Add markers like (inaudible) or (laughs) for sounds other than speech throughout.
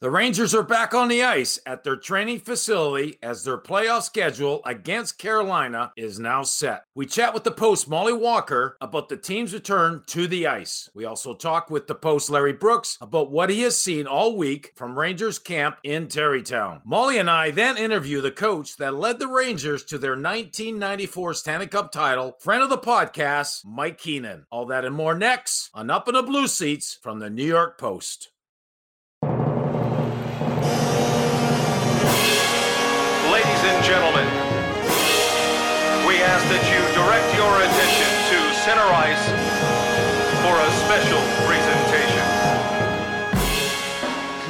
The Rangers are back on the ice at their training facility as their playoff schedule against Carolina is now set. We chat with the Post Molly Walker about the team's return to the ice. We also talk with the Post Larry Brooks about what he has seen all week from Rangers camp in Tarrytown. Molly and I then interview the coach that led the Rangers to their 1994 Stanley Cup title, friend of the podcast, Mike Keenan. All that and more next on Up in the Blue Seats from the New York Post. Gentlemen, we ask that you direct your attention to center ice for a special presentation.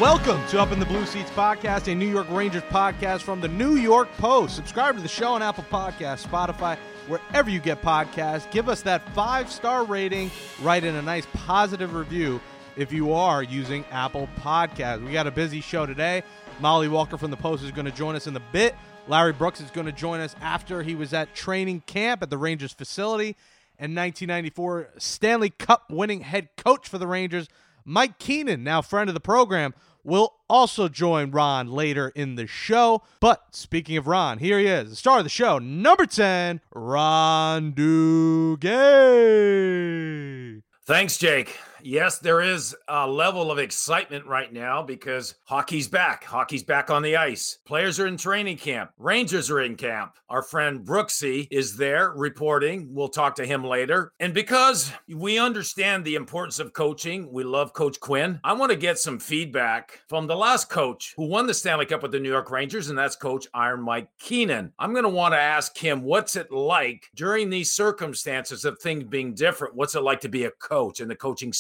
Welcome to Up in the Blue Seats podcast, a New York Rangers podcast from the New York Post. Subscribe to the show on Apple Podcasts, Spotify, wherever you get podcasts. Give us that five star rating, write in a nice positive review if you are using Apple Podcasts. We got a busy show today. Molly Walker from the Post is going to join us in the bit. Larry Brooks is going to join us after he was at training camp at the Rangers facility. And 1994 Stanley Cup winning head coach for the Rangers, Mike Keenan, now friend of the program, will also join Ron later in the show. But speaking of Ron, here he is, the star of the show, number 10, Ron Duguay. Thanks, Jake. Yes, there is a level of excitement right now because hockey's back. Hockey's back on the ice. Players are in training camp. Rangers are in camp. Our friend Brooksy is there reporting. We'll talk to him later. And because we understand the importance of coaching, we love Coach Quinn. I want to get some feedback from the last coach who won the Stanley Cup with the New York Rangers, and that's Coach Iron Mike Keenan. I'm going to want to ask him what's it like during these circumstances of things being different? What's it like to be a coach and the coaching?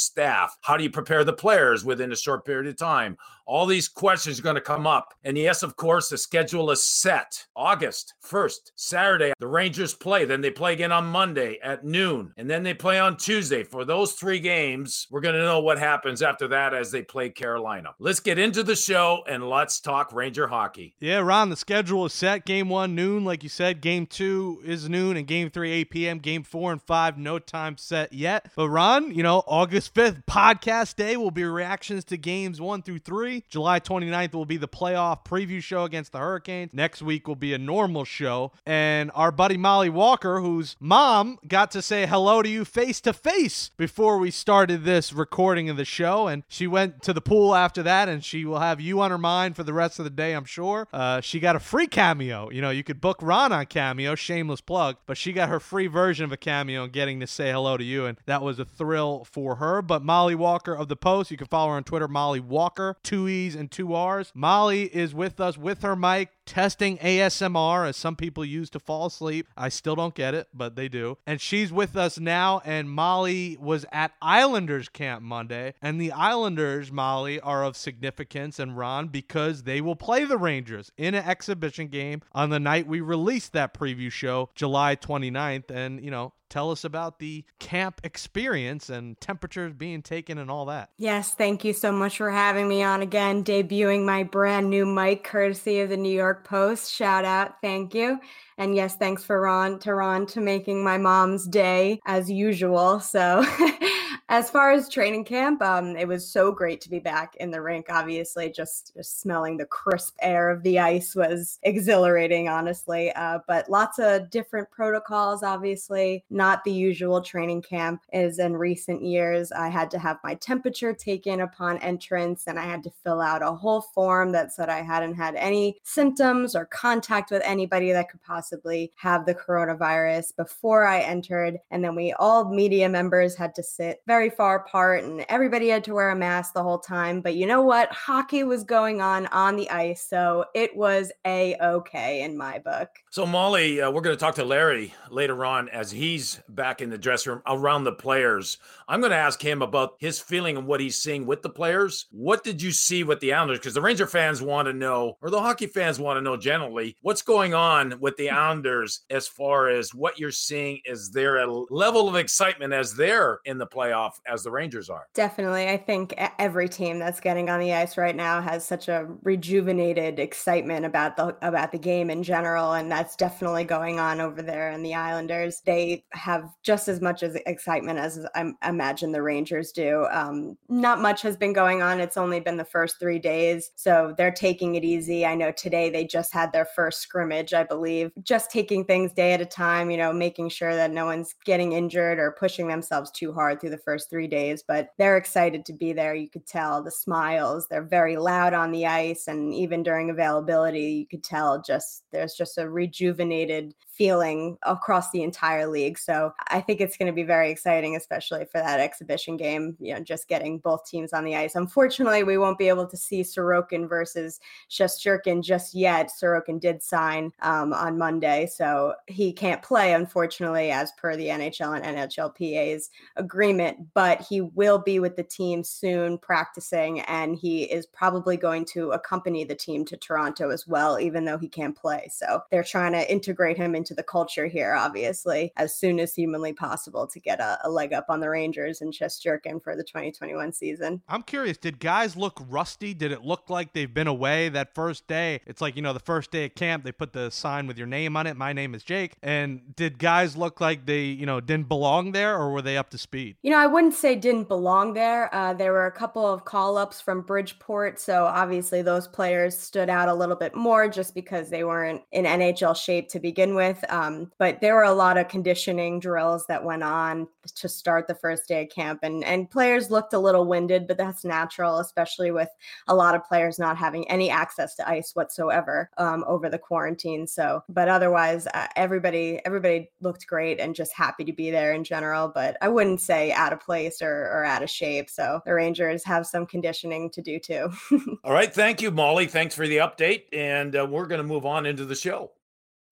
How do you prepare the players within a short period of time? All these questions are going to come up. And yes, of course, the schedule is set. August 1st, Saturday, the Rangers play. Then they play again on Monday at noon. And then they play on Tuesday. For those three games, we're going to know what happens after that as they play Carolina. Let's get into the show and let's talk Ranger hockey. Yeah, Ron, the schedule is set. Game one, noon, like you said. Game two is noon, and game three, 8 p.m. Game four and five, no time set yet. But Ron, you know, August 5th, podcast day will be reactions to games one through three. July 29th will be the playoff preview show against the Hurricanes. Next week will be a normal show. And our buddy Molly Walker, whose mom got to say hello to you face to face before we started this recording of the show. And she went to the pool after that, and she will have you on her mind for the rest of the day, I'm sure. Uh, she got a free cameo. You know, you could book Ron on Cameo, shameless plug, but she got her free version of a cameo and getting to say hello to you. And that was a thrill for her. But Molly Walker of the Post, you can follow her on Twitter, Molly Walker, two E's and two R's. Molly is with us with her mic, testing ASMR as some people use to fall asleep. I still don't get it, but they do. And she's with us now. And Molly was at Islanders camp Monday. And the Islanders, Molly, are of significance and Ron because they will play the Rangers in an exhibition game on the night we released that preview show, July 29th. And, you know, tell us about the camp experience and temperatures being taken and all that. Yes, thank you so much for having me on again, debuting my brand new mic courtesy of the New York Post. Shout out, thank you. And yes, thanks for Ron to Ron to making my mom's day as usual. So (laughs) as far as training camp, um, it was so great to be back in the rink. Obviously, just, just smelling the crisp air of the ice was exhilarating, honestly. Uh, but lots of different protocols, obviously, not the usual training camp is in recent years. I had to have my temperature taken upon entrance, and I had to fill out a whole form that said I hadn't had any symptoms or contact with anybody that could possibly have the coronavirus before I entered. And then we all media members had to sit very far apart, and everybody had to wear a mask the whole time. But you know what? Hockey was going on on the ice, so it was a okay in my book. So, Molly, uh, we're going to talk to Larry later on as he's back in the dressing room around the players. I'm going to ask him about his feeling and what he's seeing with the players. What did you see with the Islanders? Because the Ranger fans want to know, or the hockey fans want to know generally, what's going on with the Islanders as far as what you're seeing. Is there a level of excitement as they're in the playoff off as the Rangers are. Definitely. I think every team that's getting on the ice right now has such a rejuvenated excitement about the about the game in general and that's definitely going on over there in the Islanders. They have just as much as excitement as I imagine the Rangers do. Um, not much has been going on. It's only been the first 3 days, so they're taking it easy. I know today they just had their first scrimmage, I believe. Just taking things day at a time, you know, making sure that no one's getting injured or pushing themselves too hard through the first 3 days, but they're excited to be there. You could tell the smiles. They're very loud on the ice and even during availability, you could tell just there's just a rejuvenated feeling across the entire league. So I think it's going to be very exciting, especially for that exhibition game, you know, just getting both teams on the ice. Unfortunately, we won't be able to see Sorokin versus Shesterkin just yet. Sorokin did sign um, on Monday, so he can't play, unfortunately, as per the NHL and NHLPA's agreement, but he will be with the team soon practicing, and he is probably going to accompany the team to Toronto as well, even though he can't play. So they're trying to integrate him into into the culture here, obviously, as soon as humanly possible to get a, a leg up on the Rangers and Shesterkin for the 2021 season. I'm curious, did guys look rusty? Did it look like they've been away that first day? It's like, you know, the first day at camp, they put the sign with your name on it. My name is Jake. And did guys look like they, you know, didn't belong there or were they up to speed? You know, I wouldn't say didn't belong there. Uh, there were a couple of call ups from Bridgeport. So obviously those players stood out a little bit more just because they weren't in NHL shape to begin with with. Um, but there were a lot of conditioning drills that went on to start the first day of camp, and and players looked a little winded, but that's natural, especially with a lot of players not having any access to ice whatsoever um, over the quarantine. So, but otherwise, uh, everybody everybody looked great and just happy to be there in general. But I wouldn't say out of place or, or out of shape. So the Rangers have some conditioning to do too. (laughs) All right, thank you, Molly. Thanks for the update, and uh, we're going to move on into the show.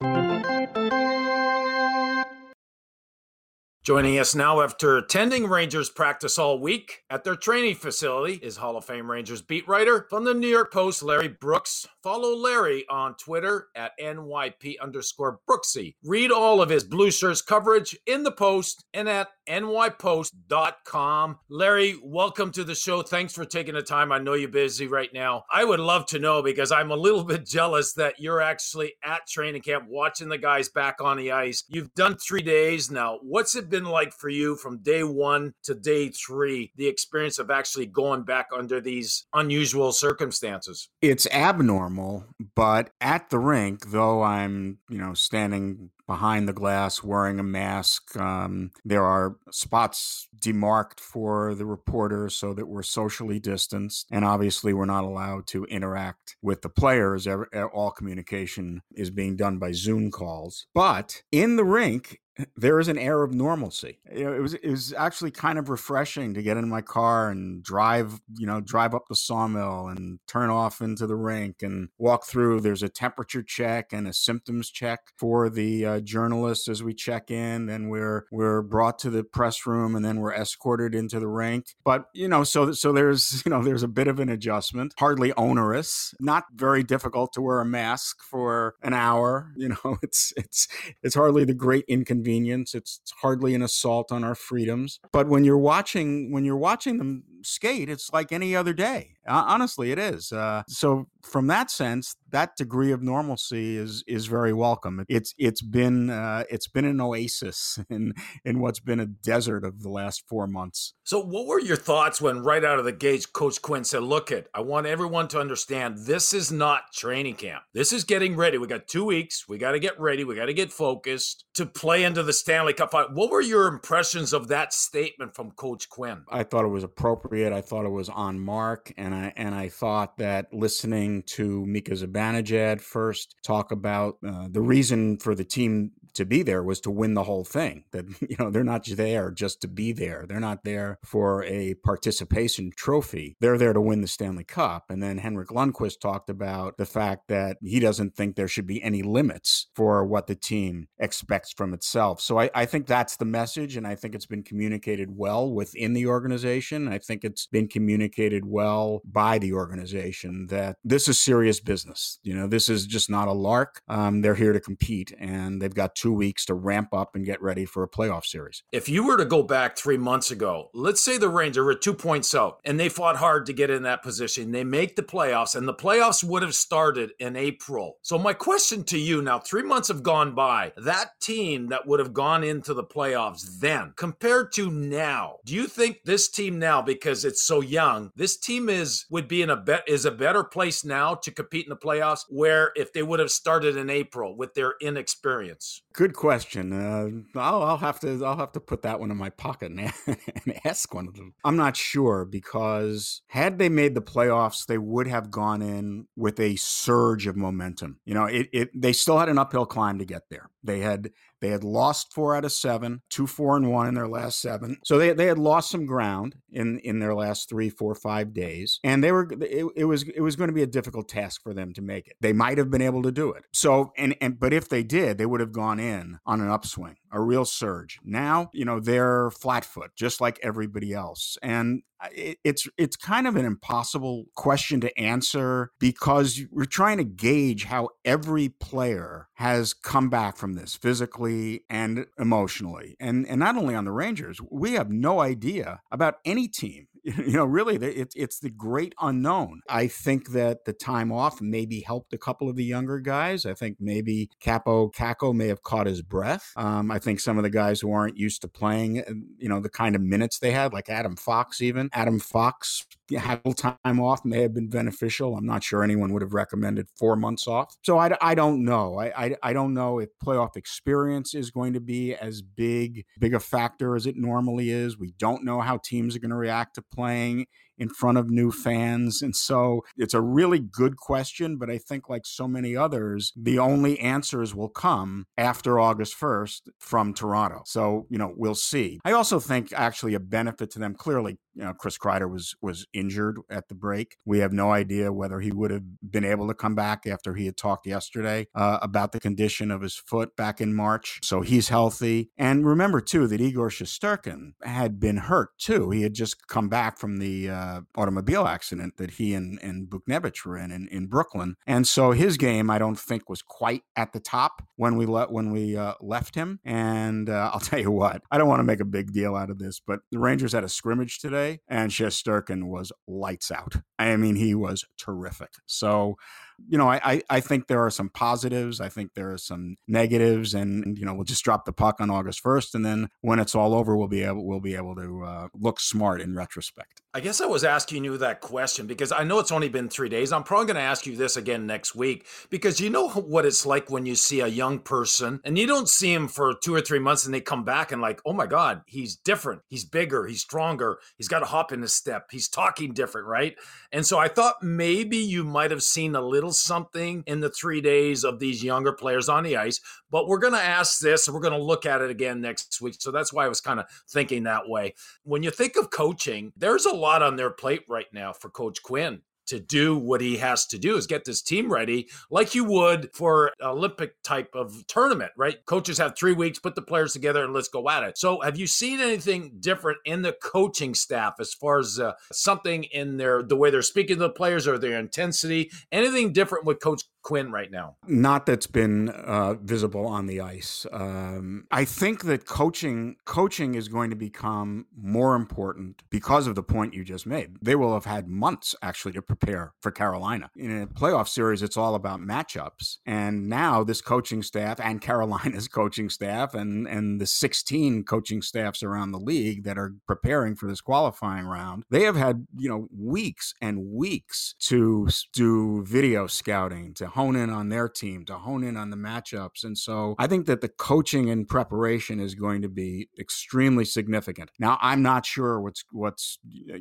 Thank you. Joining us now after attending Rangers practice all week at their training facility is Hall of Fame Rangers beat writer from the New York Post, Larry Brooks. Follow Larry on Twitter at NYP underscore Brooksy. Read all of his Blue Shirts coverage in the Post and at nypost.com. Larry, welcome to the show. Thanks for taking the time. I know you're busy right now. I would love to know because I'm a little (laughs) bit jealous that you're actually at training camp watching the guys back on the ice. You've done three days now. What's it been? Been like for you from day one to day three, the experience of actually going back under these unusual circumstances? It's abnormal, but at the rink, though I'm, you know, standing behind the glass wearing a mask. Um, there are spots demarked for the reporters so that we're socially distanced. And obviously, we're not allowed to interact with the players. All communication is being done by Zoom calls. But in the rink, there is an air of normalcy. You know, it was it was actually kind of refreshing to get in my car and drive, you know, drive up the sawmill and turn off into the rink and walk through. There's a temperature check and a symptoms check for the uh, journalists as we check in, and we're we're brought to the press room, and then we're escorted into the rink. But you know, so so there's (laughs) you know there's a bit of an adjustment, hardly onerous, not very difficult to wear a mask for an hour. You know, (laughs) it's it's it's hardly the great inconvenience. It's hardly an assault on our freedoms. But when you're watching when you're watching them skate, it's like any other day. honestly, it is. Uh, so from that sense, that degree of normalcy is is very welcome. It's it's been uh, it's been an oasis (laughs) in in what's been a desert of the last four months. So, what were your thoughts when right out of the gates, Coach Quinn said, "Look, it, I want everyone to understand this is not training camp. This is getting ready. We got two weeks. We got to get ready. We got to get focused to play into the Stanley Cup." What were your impressions of that statement from Coach Quinn? I thought it was appropriate. I thought it was on mark, and I and I thought that listening to Mika Zibanejad first talk about uh, the reason for the team to be there was to win the whole thing. That (laughs) you know they're not there just to be there. They're not there for a participation trophy. They're there to win the Stanley Cup. And then Henrik Lundqvist talked about the fact that he doesn't think there should be any limits for what the team expects from itself. So I, I think that's the message, and I think it's been communicated well within the organization. I think it's been communicated well by the organization that this is serious business. You know, this is just not a lark. Um, they're here to compete, and they've got two two weeks to ramp up and get ready for a playoff series. If you were to go back three months ago, let's say the Rangers were two points out and they fought hard to get in that position. They make the playoffs, and the playoffs would have started in April. So, my question to you now, three months have gone by. That team that would have gone into the playoffs then, compared to now, do you think this team now, because it's so young, this team is would be in a bet is a better place now to compete in the playoffs? Where if they would have started in April with their inexperience? Good question. Uh, I'll, I'll, have to I'll have to put that one in my pocket and, (laughs) and ask one of them. I'm not sure because had they made the playoffs, they would have gone in with a surge of momentum. You know, it, it they still had an uphill climb to get there. They had they had lost four out of seven, two, four, and one in their last seven. So they, they had lost some ground in, in their last three, four, five days. And they were it, it was it was going to be a difficult task for them to make it. They might have been able to do it. So and and but if they did, they would have gone in on an upswing, a real surge. Now, you know, they're flat foot, just like everybody else. And it's it's kind of an impossible question to answer because we're trying to gauge how every player has come back from this physically and emotionally and and not only on the rangers we have no idea about any team you know, really, it's it's the great unknown. I think that the time off maybe helped a couple of the younger guys. I think maybe Kaapo Kakko may have caught his breath. Um, I think some of the guys who aren't used to playing, uh, you know, the kind of minutes they had, like Adam Fox, even Adam Fox had a little time off may have been beneficial. I'm not sure anyone would have recommended four months off. So I, I don't know. I, I, I don't know if playoff experience is going to be as big big a factor as it normally is. We don't know how teams are going to react to playing in front of new fans. And so it's a really good question, but I think, like so many others, the only answers will come after August 1st from Toronto. So, you know, we'll see. I also think actually a benefit to them clearly you know Chris Kreider was was injured at the break. We have no idea whether he would have been able to come back after he had talked yesterday uh, about the condition of his foot back in March. So he's healthy. And remember too that Igor Shesterkin had been hurt too. He had just come back from the uh, automobile accident that he and and Buchnevich were in, in in Brooklyn. And so his game I don't think was quite at the top when we let when we uh, left him. And uh, (laughs) I'll tell you what, I don't want to make a big deal out of this, but the Rangers had a scrimmage today and Shesterkin was lights out. I mean, he was terrific. So you know, I, I think there are some positives. I think there are some negatives, and you know, we'll just drop the puck on August first, and then when it's all over, we'll be able we'll be able to uh, look smart in retrospect. I guess I was asking you that question because I know it's only been three days. I'm probably going to ask you this again next week because you know what it's like when you see a young person and you don't see him for two or three months, and they come back and like, oh my god, he's different, he's bigger, he's stronger, he's got a hop in his step, he's talking different, right? And so I thought maybe you might have seen a little something in the three days of these younger players on the ice. But we're going to ask this and we're going to look at it again next week. So that's why I was kind of thinking that way. When you think of coaching, there's a lot on their plate right now for Coach Quinn to do what he has to do is get this team ready like you would for Olympic type of tournament, right? Coaches have three weeks, put the players together and let's go at it. So have you seen anything different in the coaching staff as far as uh, something in their, the way they're speaking to the players or their intensity, anything different with coach Quinn right now? Not that's been uh, visible on the ice. Um, I think that coaching coaching is going to become more important because of the point you just made. They will have had months actually to prepare for Carolina. In a playoff series, it's all about matchups, and now this coaching staff and Carolina's (laughs) coaching staff and and the 16 coaching staffs around the league that are preparing for this qualifying round, they have had you know weeks and weeks to do video scouting to hone in on their team, to hone in on the matchups. And so I think that the coaching and preparation is going to be extremely significant. Now, I'm not sure what's, what's,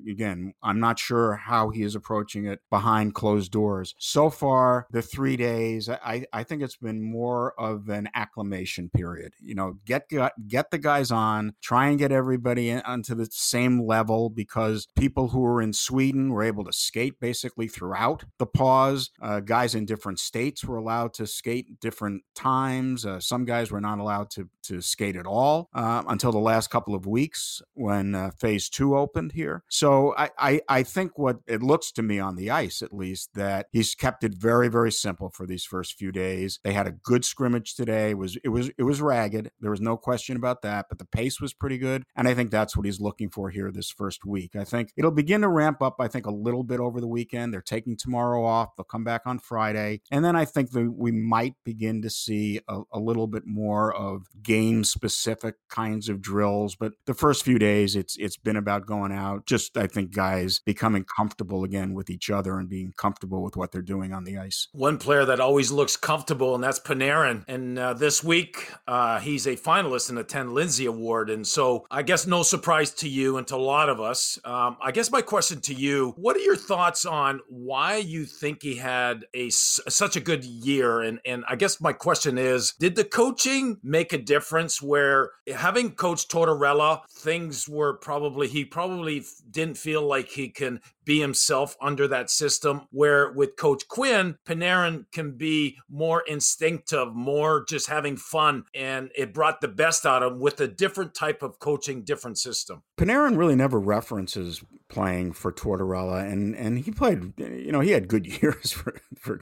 again, I'm not sure how he is approaching it behind closed doors. So far, the three days, I, I think it's been more of an acclimation period. You know, get, get the guys on, try and get everybody onto the same level because people who were in Sweden were able to skate basically throughout the pause. Uh, guys in different states were allowed to skate different times. Uh, some guys were not allowed to to skate at all uh, until the last couple of weeks when uh, Phase Two opened here. So I, I I think what it looks to me on the ice, at least, that he's kept it very very simple for these first few days. They had a good scrimmage today. It was it was it was ragged. There was no question about that, but the pace was pretty good, and I think that's what he's looking for here this first week. I think it'll begin to ramp up. I think a little bit over the weekend. They're taking tomorrow off. They'll come back on Friday, and then I think that we might begin to see a, a little bit more of game specific kinds of drills. But the first few days, it's it's been about going out. Just I think guys becoming comfortable again with each other and being comfortable with what they're doing on the ice. One player that always looks comfortable, and that's Panarin. And uh, this week, uh, he's a finalist in the Ted Lindsay Award. And so I guess no surprise to you and to a lot of us. Um, I guess my question to you what are your thoughts on why you think he had a such a good year? And, and I guess my question is did the coaching make a difference where having Coach Tortorella, things were probably, he probably didn't feel like he can be himself under that system. Where with Coach Quinn, Panarin can be more instinctive, more just having fun, and it brought the best out of him with a different type of coaching, different system. Panarin really never references playing for Tortorella, and and he played. You know, he had good (laughs) years for for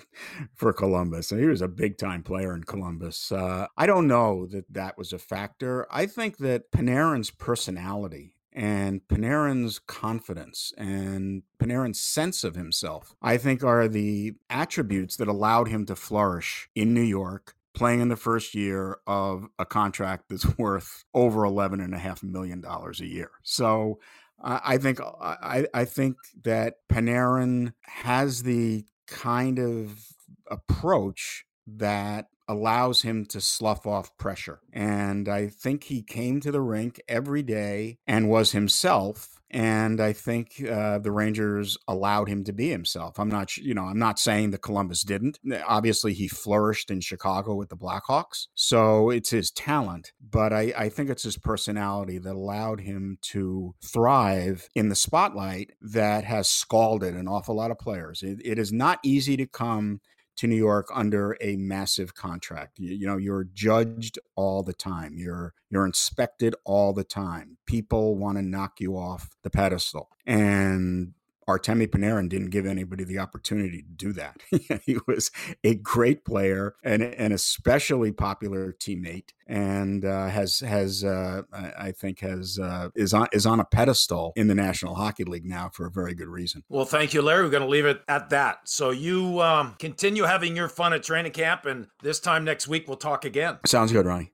for Columbus, and he was a big time player in Columbus. Uh, I don't know that that was a factor. I think that Panarin's personality and Panarin's confidence and Panarin's sense of himself, I think, are the attributes that allowed him to flourish in New York. Playing in the first year of a contract that's (laughs) worth over eleven and a half million dollars a year, so I think I, I think that Panarin has the kind of approach that allows him to slough off pressure. And I think he came to the rink every day and was himself. And I think uh, the Rangers allowed him to be himself. I'm not, you know, I'm not saying that Columbus didn't. Obviously, he flourished in Chicago with the Blackhawks, so it's his talent. But I, I think it's his personality that allowed him to thrive in the spotlight that has scalded an awful lot of players. it, it is not easy to come to New York under a massive contract. You, you, know, you're judged all the time. You're you're inspected all the time. People want to knock you off the pedestal. And Artemi Panarin didn't give anybody the opportunity to do that. (laughs) he was a great player and an especially popular teammate, and uh, has has uh, I think has uh, is on is on a pedestal in the National Hockey League now for a very good reason. Well, thank you, Larry. We're going to leave it at that. So you um, continue having your fun at training camp, and this time next week we'll talk again. Sounds good, Ronnie.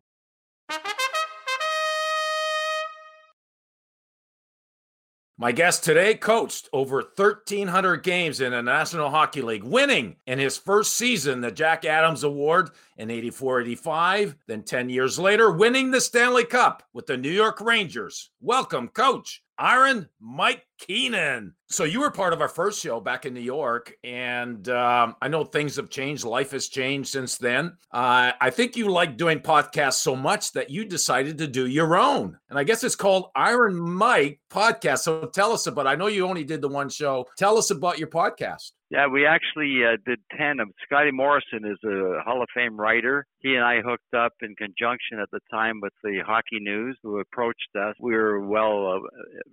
My guest today coached over 1,300 games in the National Hockey League, winning in his first season the Jack Adams Award in 84 85. Then 10 years later, winning the Stanley Cup with the New York Rangers. Welcome, Coach Iron Mike Keenan. So you were part of our first show back in New York, and um, I know things have changed. Life has changed since then. Uh, I think you like doing podcasts so much that you decided to do your own, and I guess it's called Iron Mike Podcast. So tell us about. I know you only did the one show. Tell us about your podcast. Yeah, we actually uh, did 10 of Scotty Morrison is a Hall of Fame writer. He and I hooked up in conjunction at the time with the Hockey News, who approached us. We were well uh,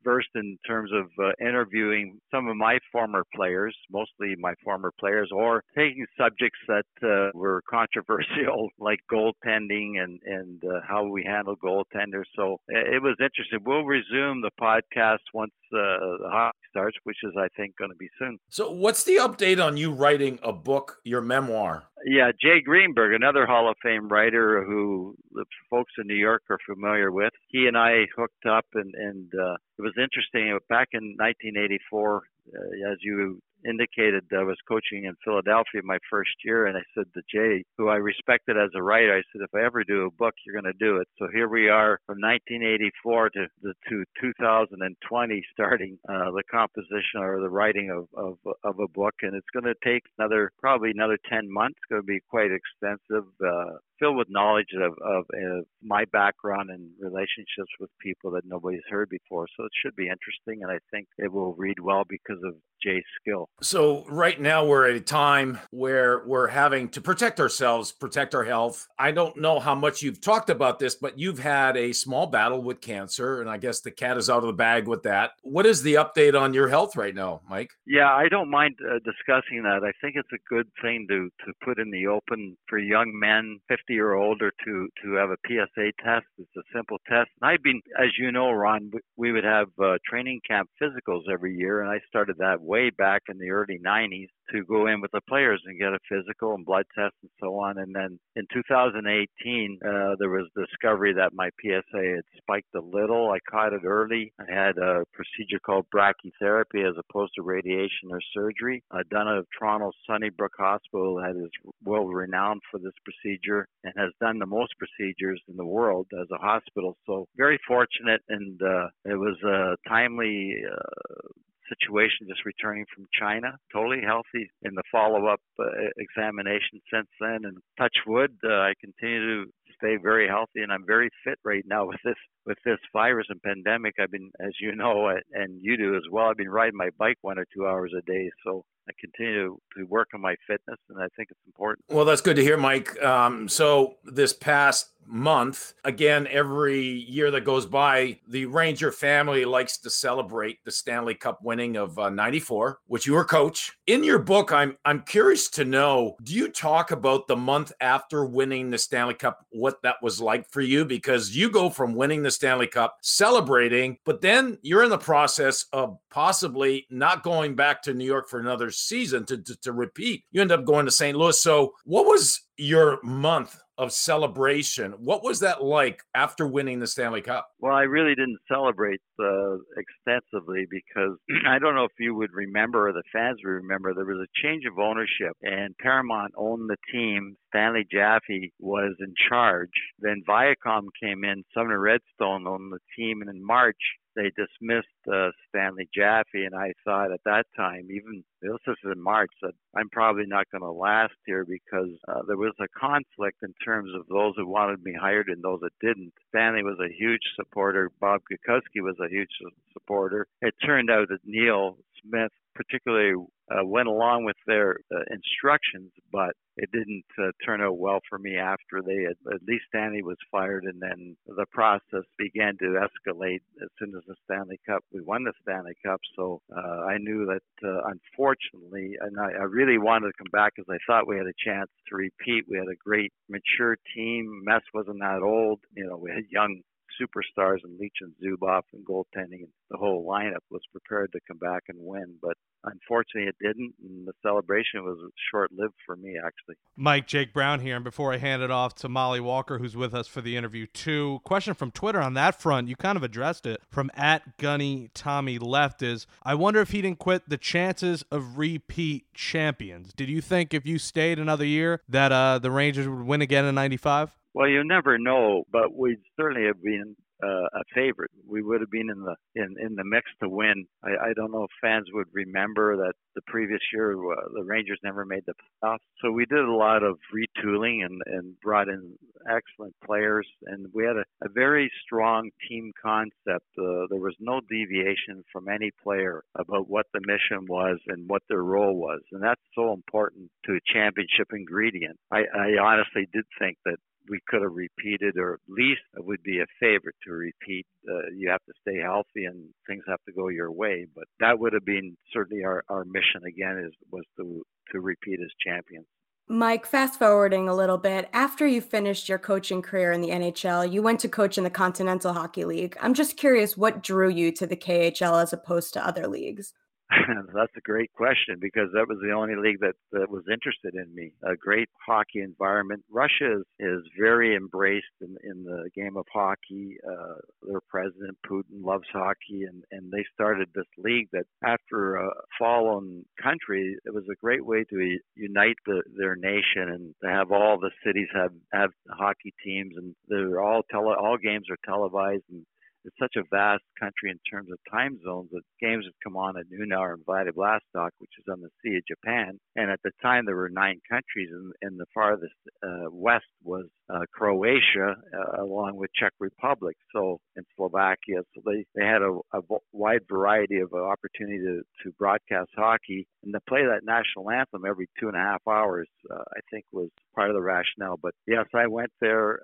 versed in terms of uh, interviewing some of my former players, mostly my former players, or taking subjects that uh, were controversial, (laughs) like goaltending and, and uh, how we handle goaltenders. So uh, it was interesting. We'll resume the podcast once the hockey starts, which is, I think, going to be soon. So, what's the update on you writing a book, your memoir? Yeah, Jay Greenberg, another Hall of Fame writer who the folks in New York are familiar with. He and I hooked up, and and uh, it was interesting. Back in 1984, uh, as you indicated I was coaching in Philadelphia my first year, and I said to Jay, who I respected as a writer, I said, if I ever do a book, you're going to do it. So here we are from 1984 to to 2020, starting uh, the composition or the writing of, of of a book, and it's going to take another probably another 10 months. It's going to be quite extensive. Uh, filled with knowledge of, of uh, my background and relationships with people that nobody's heard before. So it should be interesting, and I think it will read well because of Jay's skill. So, right now, we're at a time where we're having to protect ourselves, protect our health. I don't know how much you've talked about this, but you've had a small battle with cancer, and I guess the cat is out of the bag with that. What is the update on your health right now, Mike? Yeah, I don't mind uh, discussing that. I think it's a good thing to, to put in the open for young men 50 or older to, to have a PSA test. It's a simple test. And I've been, as you know, Ron, we would have uh, training camp physicals every year, and I started that way back in the early 90s to go in with the players and get a physical and blood test and so on. And then in 2018, uh, there was discovery that my PSA had spiked a little. I caught it early. I had a procedure called brachytherapy as opposed to radiation or surgery. Uh, done it at Toronto Sunnybrook Hospital that is world renowned for this procedure and has done the most procedures in the world as a hospital. So very fortunate, and uh, it was a timely uh, situation just returning from China, totally healthy in the follow up uh, examination since then. And touch wood, uh, I continue to stay very healthy and I'm very fit right now (laughs) with this with this virus and pandemic. I've been, as you know, and you do as well. I've been riding my bike one or two hours a day, so I continue to work on my fitness, and I think it's important. Well, that's good to hear, Mike. Um, so this past month. Again, every year that goes by, the Ranger family likes to celebrate the Stanley Cup winning of uh, 94, which you were coach. In your book, I'm I'm curious to know, do you talk about the month after winning the Stanley Cup, what that was like for you? Because you go from winning the Stanley Cup, celebrating, but then you're in the process of possibly not going back to New York for another season to, to, to repeat. You end up going to St. Louis. So what was your month of celebration. What was that like after winning the Stanley Cup? Well, I really didn't celebrate uh, extensively because (clears throat) I don't know if you would remember or the fans would remember there was a change of ownership and Paramount owned the team. Stanley Jaffe was in charge. Then Viacom came in. Sumner Redstone owned the team, and in March they dismissed uh, Stanley Jaffe, and I thought at that time, even this is in March, that I'm probably not going to last here because uh, there was a conflict in terms of those who wanted me hired and those that didn't. Stanley was a huge supporter. Bob Gutkowski was a huge supporter. It turned out that Neil Smith particularly uh, went along with their uh, instructions, but it didn't uh, turn out well for me after they had, at least Stanley was fired, and then the process began to escalate as soon as the Stanley Cup. We won the Stanley Cup, so uh, I knew that uh, unfortunately, and I, I really wanted to come back because I thought we had a chance to repeat. We had a great, mature team. Mess wasn't that old. You know, we had young superstars and Leetch and Zubov and goaltending and the whole lineup was prepared to come back and win. But unfortunately, it didn't, and the celebration was short lived for me, actually. Mike, Jake Brown here. And before I hand it off to Molly Walker, who's with us for the interview, too, question from Twitter on that front. You kind of addressed it from at Gunny Tommy Left is I wonder if he didn't quit the chances of repeat champions. Did you think if you stayed another year that uh, the Rangers would win again in 95? Well, you never know, but we'd certainly have been uh, a favorite. We would have been in the in, in the mix to win. I, I don't know if fans would remember that the previous year uh, the Rangers never made the playoffs. So we did a lot of retooling and and brought in excellent players, and we had a, a very strong team concept. Uh, there was no deviation from any player about what the mission was and what their role was, and that's so important to a championship ingredient. I, I honestly did think that we could have repeated, or at least it would be a favorite to repeat. Uh, you have to stay healthy, and things have to go your way. But that would have been certainly our, our mission again is was to to repeat as champions. Mike, fast forwarding a little bit, after you finished your coaching career in the NHL, you went to coach in the Kontinental Hockey League. I'm just curious what drew you to the KHL as opposed to other leagues? (laughs) That's a great question because that was the only league that, that was interested in me. A great hockey environment. Russia is, is very embraced in, in the game of hockey. Uh, their president Putin loves hockey, and, and they started this league that, after a fallen country, it was a great way to unite the, their nation and to have all the cities have have hockey teams, and they're all tele all games are televised and it's such a vast country in terms of time zones that games would come on at noon hour in Vladivostok, which is on the Sea of Japan. And at the time, there were nine countries, and, and the farthest uh, west was uh, Croatia, uh, along with Czech Republic, so in Slovakia. So they they had a, a wide variety of uh, opportunity to to broadcast hockey and to play that national anthem every two and a half hours. Uh, I think was part of the rationale. But yes, I went there.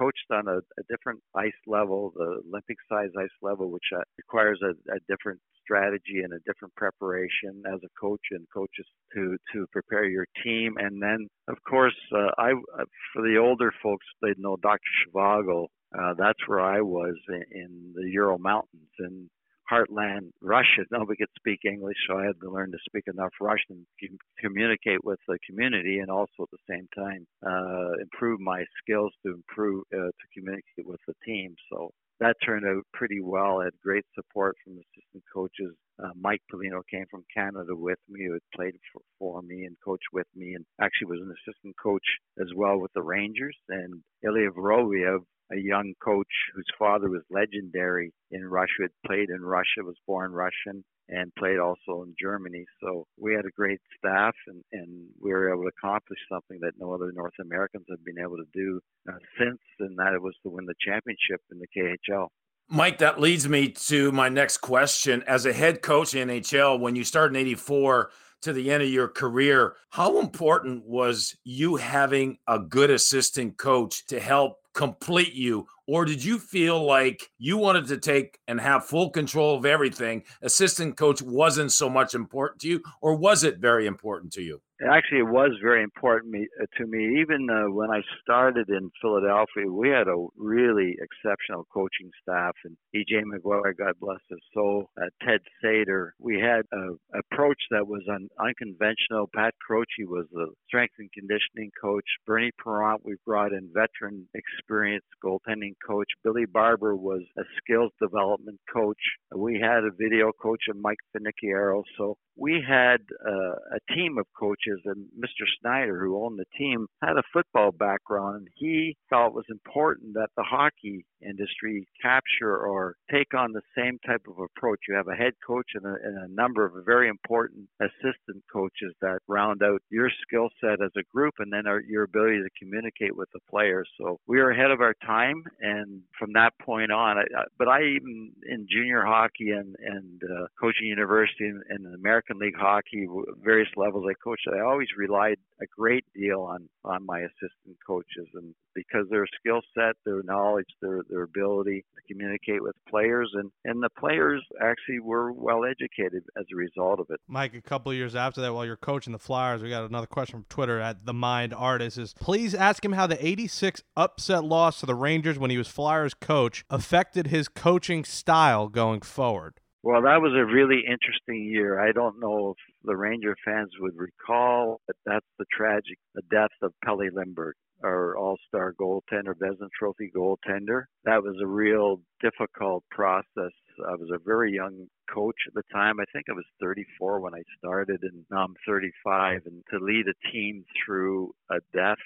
Coached on a, a different ice level, the Olympic size ice level, which uh, requires a, a different strategy and a different preparation as a coach and coaches to to prepare your team. And then, of course, uh, I uh, for the older folks, they know Dr. Zhivago. Uh, that's where I was in, in the Ural Mountains and heartland Russia. (laughs) Nobody could speak English, so I had to learn to speak enough Russian to communicate with the community, and also at the same time uh, improve my skills to improve uh, to communicate with the team. So that turned out pretty well. I had great support from assistant coaches. Uh, Mike Pelino came from Canada with me, who had played for, for me and coached with me, and actually was an assistant coach as well with the Rangers. And Ilya Vorobiev a young coach whose father was legendary in Russia, had played in Russia, was born Russian, and played also in Germany. So we had a great staff, and, and we were able to accomplish something that no other North Americans have been able to do uh, since, and that it was to win the championship in the KHL. Mike, that leads me to my next question. As a head coach in NHL, when you started in 84 to the end of your career, how important was you having a good assistant coach to help complete you? Or did you feel like you wanted to take and have full control of everything? Assistant coach wasn't so much important to you or was it very important to you Actually, it was very important uh, to me. Even uh, when I started in Philadelphia, we had a really exceptional coaching staff. And E.J. McGuire, God bless his soul, uh, Ted Sator. We had an approach that was un- unconventional. Pat Croce was the strength and conditioning coach. Bernie Parent, we brought in veteran experienced goaltending coach. Billy Barber was a skills development coach. We had a video coach of Mike Finicchiaro. So we had uh, a team of coaches, and Mr. Snyder, who owned the team, had a football background. He felt it was important that the hockey industry capture or take on the same type of approach. You have a head coach and a, and a number of very important assistant coaches that round out your skill set as a group and then our, your ability to communicate with the players. So we are ahead of our time, and from that point on, I, I, but I even in junior hockey and, and uh, coaching university and, and American League hockey, various levels I coached, I always relied a great deal on, on my assistant coaches and because their skill set, their knowledge, their their ability to communicate with players, and and the players actually were well educated as a result of it. Mike, a couple years after that, while you're coaching the Flyers, we got another question from Twitter at the Mind Artist. Is please ask him how the '86 upset loss to the Rangers when he was Flyers coach affected his coaching style going forward. Well, that was a really interesting year. I don't know if the Ranger fans would recall, but that's the tragic the death of Pelle Lindbergh our all-star goaltender, Vezina Trophy goaltender. That was a real difficult process. I was a very young coach at the time. I think I was 34 when I started, and now I'm 35. And to lead a team through a death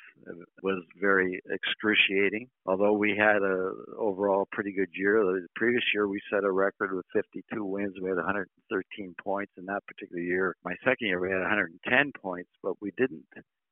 was very excruciating. Although we had a overall pretty good year. The previous year we set a record with 52 wins. We had 113 points in that particular year. My second year we had 110 points, but we didn't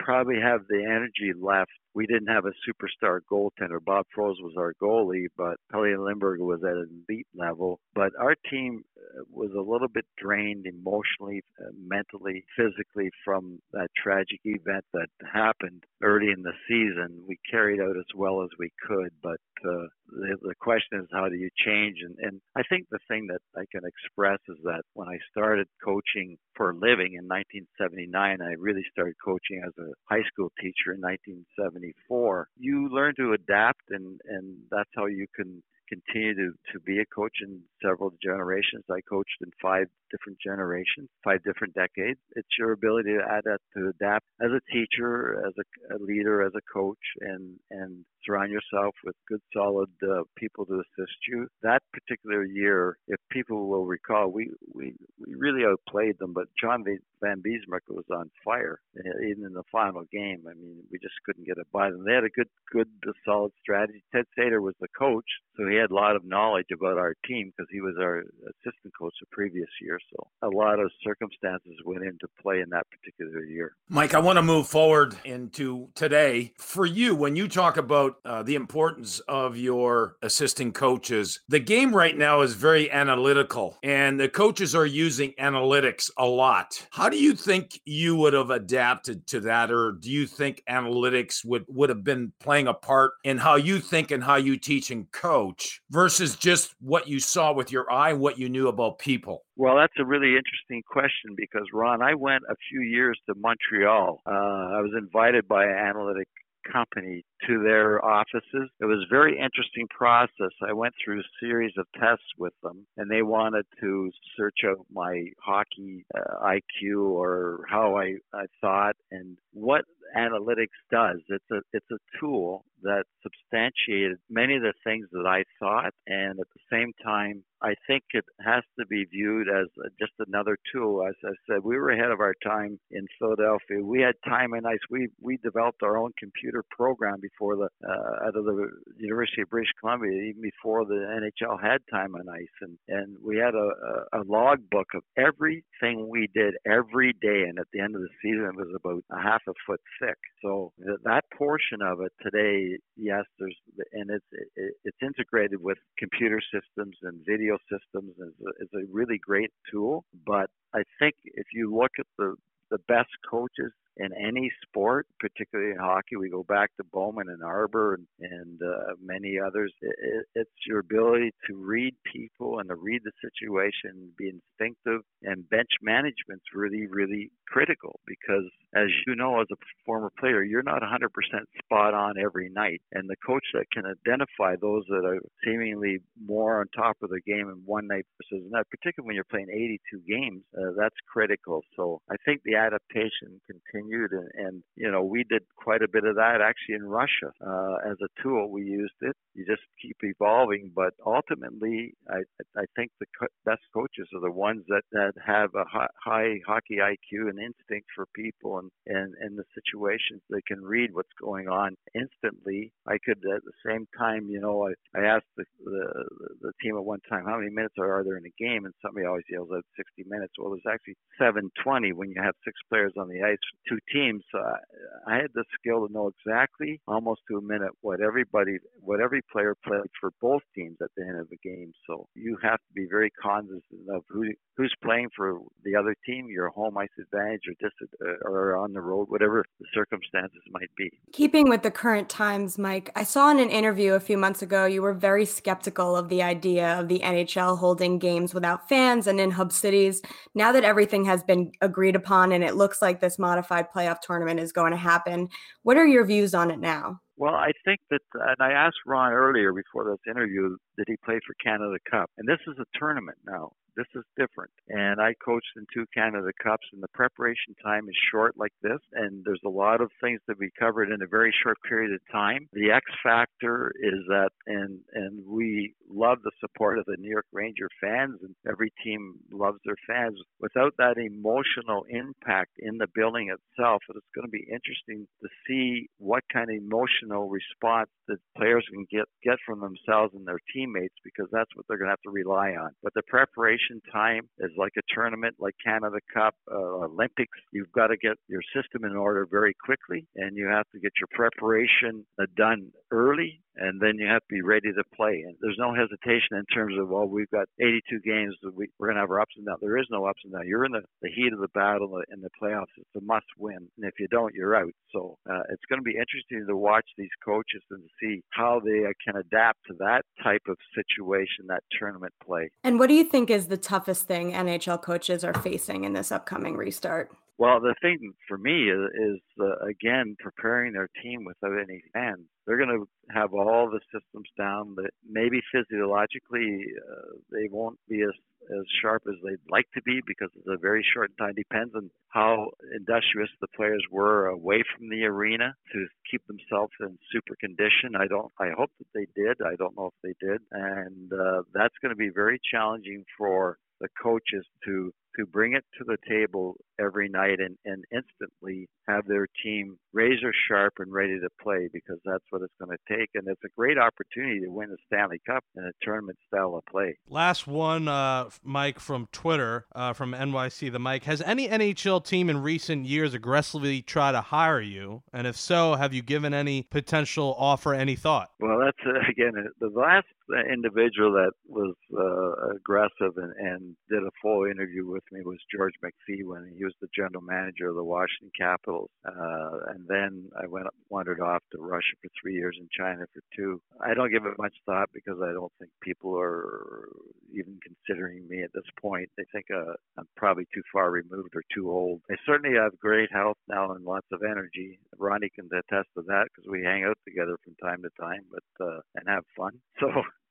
probably have the energy left. We didn't have a superstar goaltender. Bob Froese was our goalie, but Pelle Lindbergh was at an elite level. But our team uh, was a little bit drained emotionally, uh, mentally, physically from that tragic event that happened early in the season. We carried out as well as we could, but uh, the, the question is how do you change? And, and I think the thing that I can express is that when I started coaching for a living in 1979, I really started coaching as a high school teacher in 1974. You learn to adapt, and and that's how you can continue to, to be a coach in several generations. I coached in five different generations, five different decades. It's your ability to adapt, to adapt as a teacher, as a, a leader, as a coach, and and surround yourself with good, solid uh, people to assist you. That particular year, if people will recall, we we, we really outplayed them, but John Van Vanbiesbrouck was on fire, even in the final game. I mean, we just couldn't get it by them. They had a good, good, solid strategy. Ted Sator was the coach, so he had a lot of knowledge about our team because he was our assistant coach the previous year. So a lot of circumstances went into play in that particular year. Mike, I want to move forward into today. For you, when you talk about uh, the importance of your assistant coaches, the game right now is very analytical, and the coaches are using analytics a lot. How do you think you would have adapted to that, or do you think analytics would would have been playing a part in how you think and how you teach and coach versus just what you saw with your eye, what you knew about people? Well, that's a really interesting question because Ron, I went a few years to Montreal. Uh, I was invited by an analytic company to their offices. It was a very interesting process. I went through a series of tests with them, and they wanted to search out my hockey uh, IQ or how I, I thought and what analytics does. It's a it's a tool that substantiated many of the things that I thought, and at the same time, I think it has to be viewed as just another tool. As I said, we were ahead of our time in Philadelphia. We had time and ice. We we developed our own computer program before the uh, out of the University of British Columbia, even before the NHL had time on ice, and and we had a, a, a log book of everything we did every day. And at the end of the season, it was about a half a foot thick. So that portion of it today, yes, there's and it's it's integrated with computer systems and video systems is a, is a really great tool. But I think if you look at the the best coaches in any sport, particularly in hockey. We go back to Bowman and Arbour and, and uh, many others. It, it's your ability to read people and to read the situation, be instinctive, and bench management's really, really critical because, as you know, as a former player, you're not 100% spot on every night. And the coach that can identify those that are seemingly more on top of the game in one night versus another, particularly when you're playing 82 games, uh, that's critical. So I think the adaptation continues continued, and, and you know we did quite a bit of that actually in Russia uh, as a tool. We used it. You just keep evolving, but ultimately, I I think the co- best coaches are the ones that that have a high, high hockey IQ and instinct for people and and and the situations. They can read what's going on instantly. I could at the same time, you know, I I asked the the, the team at one time how many minutes are, are there in a game, and somebody always yells out 60 minutes. Well, there's actually 720 when you have six players on the ice two teams. So I, I had the skill to know exactly, almost to a minute, what everybody, what every player played for both teams at the end of the game. So you have to be very cognizant of who who's playing for the other team, your home ice advantage, or dis or on the road, whatever the circumstances might be. Keeping with the current times, Mike, I saw in an interview a few months ago you were very skeptical of the idea of the NHL holding games without fans and in hub cities. Now that everything has been agreed upon and it looks like this modified playoff tournament is going to happen. What are your views on it now? Well, I think that, and I asked Ron earlier before this interview, did he play for Canada Cup? And this is a tournament now. This is different. And I coached in two Canada Cups, and the preparation time is short like this, and there's a lot of things to be covered in a very short period of time. The X factor is that, and and we love the support of the New York Ranger fans, and every team loves their fans. Without that emotional impact in the building itself, it's going to be interesting to see what kind of emotional response the players can get get from themselves and their teammates, because that's what they're going to have to rely on. But the preparation time is like a tournament like Canada Cup, uh, Olympics. You've got to get your system in order very quickly, and you have to get your preparation uh, done early and then you have to be ready to play. And there's no hesitation in terms of, well, we've got 82 games, we, are going to have our ups and downs. There is no ups and downs. You're in the, the heat of the battle in the playoffs. It's a must win. And if you don't, you're out. So uh, it's going to be interesting to watch these coaches and to see how they uh, can adapt to that type of situation, that tournament play. And what do you think is the toughest thing NHL coaches are facing in this upcoming restart? Well, the thing for me is, is uh, again preparing their team without any fans. They're going to have all the systems down. That maybe physiologically uh, they won't be as as sharp as they'd like to be because it's a very short time. Depends on how industrious the players were away from the arena to keep themselves in super condition. I don't. I hope that they did. I don't know if they did, and uh, that's going to be very challenging for the coaches to to bring it to the table every night and, and instantly have their team razor sharp and ready to play because that's what it's going to take. And it's a great opportunity to win the Stanley Cup in a tournament style of play. Last one, uh, Mike from Twitter, uh, from NYC the Mike. Has any NHL team in recent years aggressively tried to hire you? And if so, have you given any potential offer any thought? Well, that's uh, again the last individual that was uh, aggressive and, and did a full interview with me was George McPhee when he was the general manager of the Washington Capitals. Uh, and then I went wandered off to Russia for three years and China for two. I don't give it much thought because I don't think people are even considering me at this point. They think uh, I'm probably too far removed or too old. I certainly have great health now and lots of energy. Ronnie can attest to that because we hang out together from time to time, but uh, and have fun. (laughs) So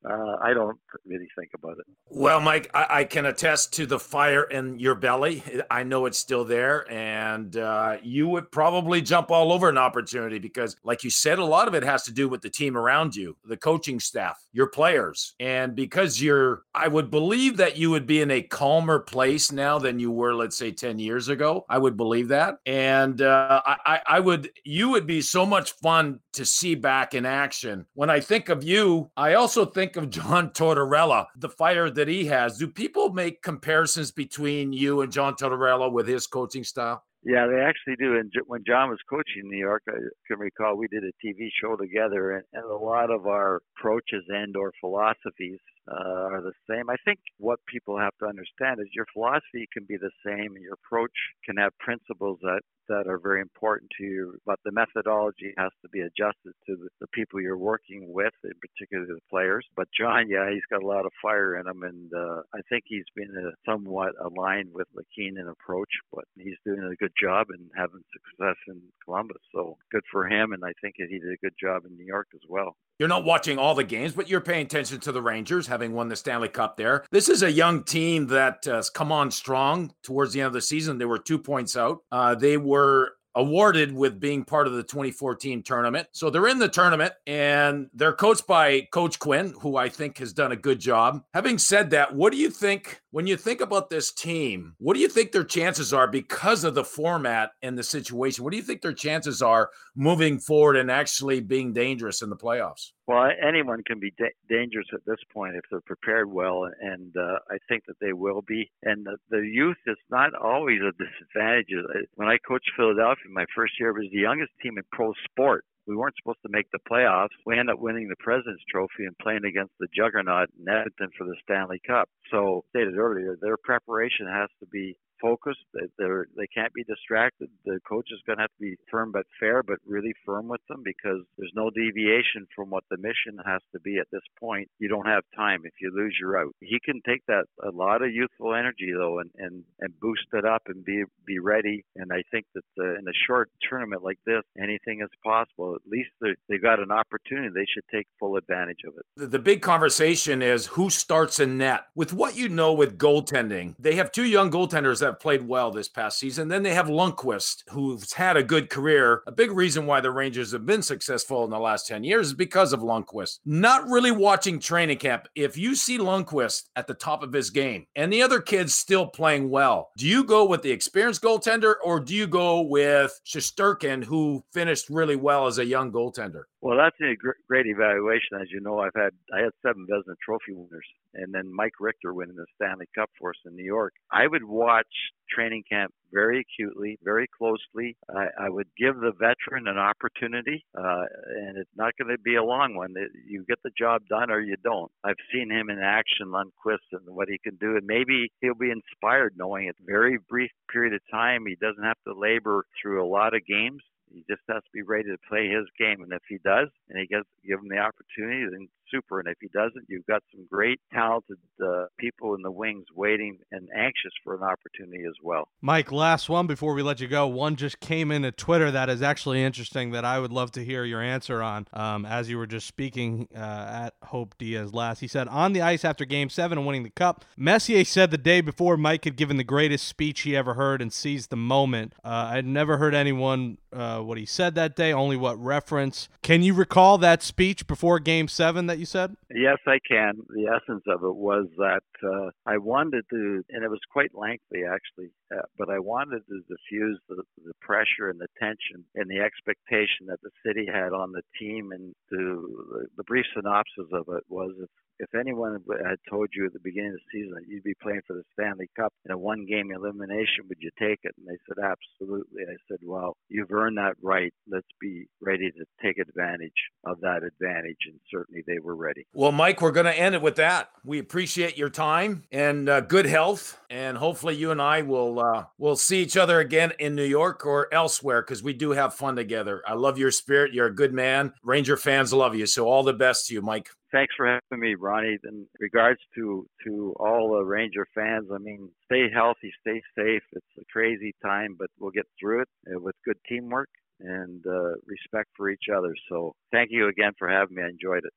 uh, I don't really think about it. Well, Mike, I, I, can attest to the fire in your belly. I know it's still there, and uh, you would probably jump all over an opportunity because, like you said, a lot of it has to do with the team around you, the coaching staff, your players, and because you're, I would believe that you would be in a calmer place now than you were, let's say, ten years ago. I would believe that, and uh, I, I would, you would be so much fun to see back in action. When I think of you, I also think of (laughs) John Tortorella, the fire that he has? Do people make comparisons between you and John Tortorella with his coaching style? Yeah, they actually do. And when John was coaching New York, I can recall we did a TV show together, and, and a lot of our approaches and/or philosophies uh, are the same. I think what people have to understand is your philosophy can be the same, and your approach can have principles that that are very important to you, but the methodology has to be adjusted to the, the people you're working with, in particular the players. But John, yeah, he's got a lot of fire in him, and uh, I think he's been uh, somewhat aligned with the Keenan approach, but he's doing a good job and having success in Columbus. So good for him, and I think he did a good job in New York as well. You're not watching all the games, but you're paying attention to the Rangers, having won the Stanley Cup there. This is a young team that uh, has come on strong towards the end of the season. They were two points out. Uh, they were awarded with being part of the 2014 tournament. So they're in the tournament and they're coached by Coach Quinn, who I think has done a good job. Having said that, what do you think when you think about this team? What do you think their chances are because of the format and the situation? What do you think their chances are moving forward and actually being dangerous in the playoffs? Well, anyone can be da- dangerous at this point if they're prepared well, and uh, I think that they will be. And the, the youth is not always a disadvantage. When I coached Philadelphia, my first year was the youngest team in pro sport. We weren't supposed to make the playoffs. We ended up winning the President's Trophy and playing against the juggernaut in Edmonton for the Stanley Cup. So, stated earlier, their preparation has to be focused. They're they can't be distracted. The coach is going to have to be firm but fair, but really firm with them because there's no deviation from what the mission has to be at this point. You don't have time. If you lose, you're out. He can take that a lot of youthful energy though, and and and boost it up and be be ready. And I think that the, in a short tournament like this, anything is possible. At least they got an opportunity. They should take full advantage of it. The, the big conversation is who starts in net. With what you know with goaltending, they have two young goaltenders that have played well this past season. Then they have Lundqvist, who's had a good career. A big reason why the Rangers have been successful in the last 10 years is because of Lundqvist. Not really watching training camp. If you see Lundqvist at the top of his game and the other kids still playing well, do you go with the experienced goaltender or do you go with Shesterkin, who finished really well as a young goaltender? Well, that's a great evaluation. As you know, I've had I had seven Vezina Trophy winners, and then Mike Richter winning the Stanley Cup for us in New York. I would watch training camp very acutely, very closely. I, I would give the veteran an opportunity, uh, and it's not going to be a long one. You get the job done or you don't. I've seen him in action, Lundqvist, and what he can do, and maybe he'll be inspired knowing it. Very brief period of time. He doesn't have to labor through a lot of games. He just has to be ready to play his game, and if he does, and he gets give him the opportunity, then super. And if he doesn't, you've got some great, talented uh, people in the wings waiting and anxious for an opportunity as well. Mike, last one before we let you go. One just came into Twitter that is actually interesting that I would love to hear your answer on. Um, as you were just speaking uh, at Hope Diaz last, he said on the ice after Game Seven and winning the cup, Messier said the day before Mike had given the greatest speech he ever heard and seized the moment. Uh, I'd never heard anyone uh, what he said that day, only what reference. Can you recall that speech before Game Seven that you said? Yes, I can. The essence of it was that uh, I wanted to, and it was quite lengthy actually, uh, but I wanted to diffuse the, the pressure and the tension and the expectation that the city had on the team. And to, the, the brief synopsis of it was if if anyone had told you at the beginning of the season that you'd be playing for the Stanley Cup in a one game elimination, would you take it? And they said, absolutely. I said, well, you've earned that right. Let's be ready to take advantage of that advantage. And certainly they were ready. Well, Mike, we're going to end it with that. We appreciate your time and uh, good health. And hopefully you and I will uh, will see each other again in New York or elsewhere because we do have fun together. I love your spirit. You're a good man. Ranger fans love you. So all the best to you, Mike thanks for having me, Ronnie. In regards to to all the Ranger fans, I mean, stay healthy, stay safe. It's a crazy time, but we'll get through it uh, with good teamwork and uh, respect for each other. So, thank you again for having me. I enjoyed it.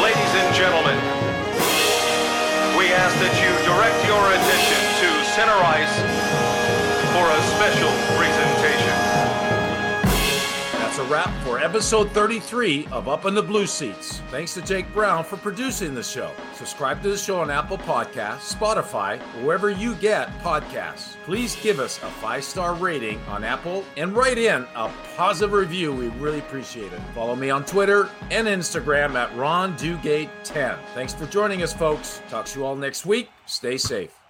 Ladies and gentlemen, we ask that you direct your attention center ice for a special presentation. That's a wrap for episode 33 of Up in the Blue Seats. Thanks to Jake Brown for producing the show. Subscribe to the show on Apple Podcasts, Spotify, wherever you get podcasts. Please give us a five star rating on Apple and write in a positive review. We really appreciate it. Follow me on Twitter and Instagram at Ron Duguay 10. Thanks for joining us, folks. Talk to you all next week. Stay safe.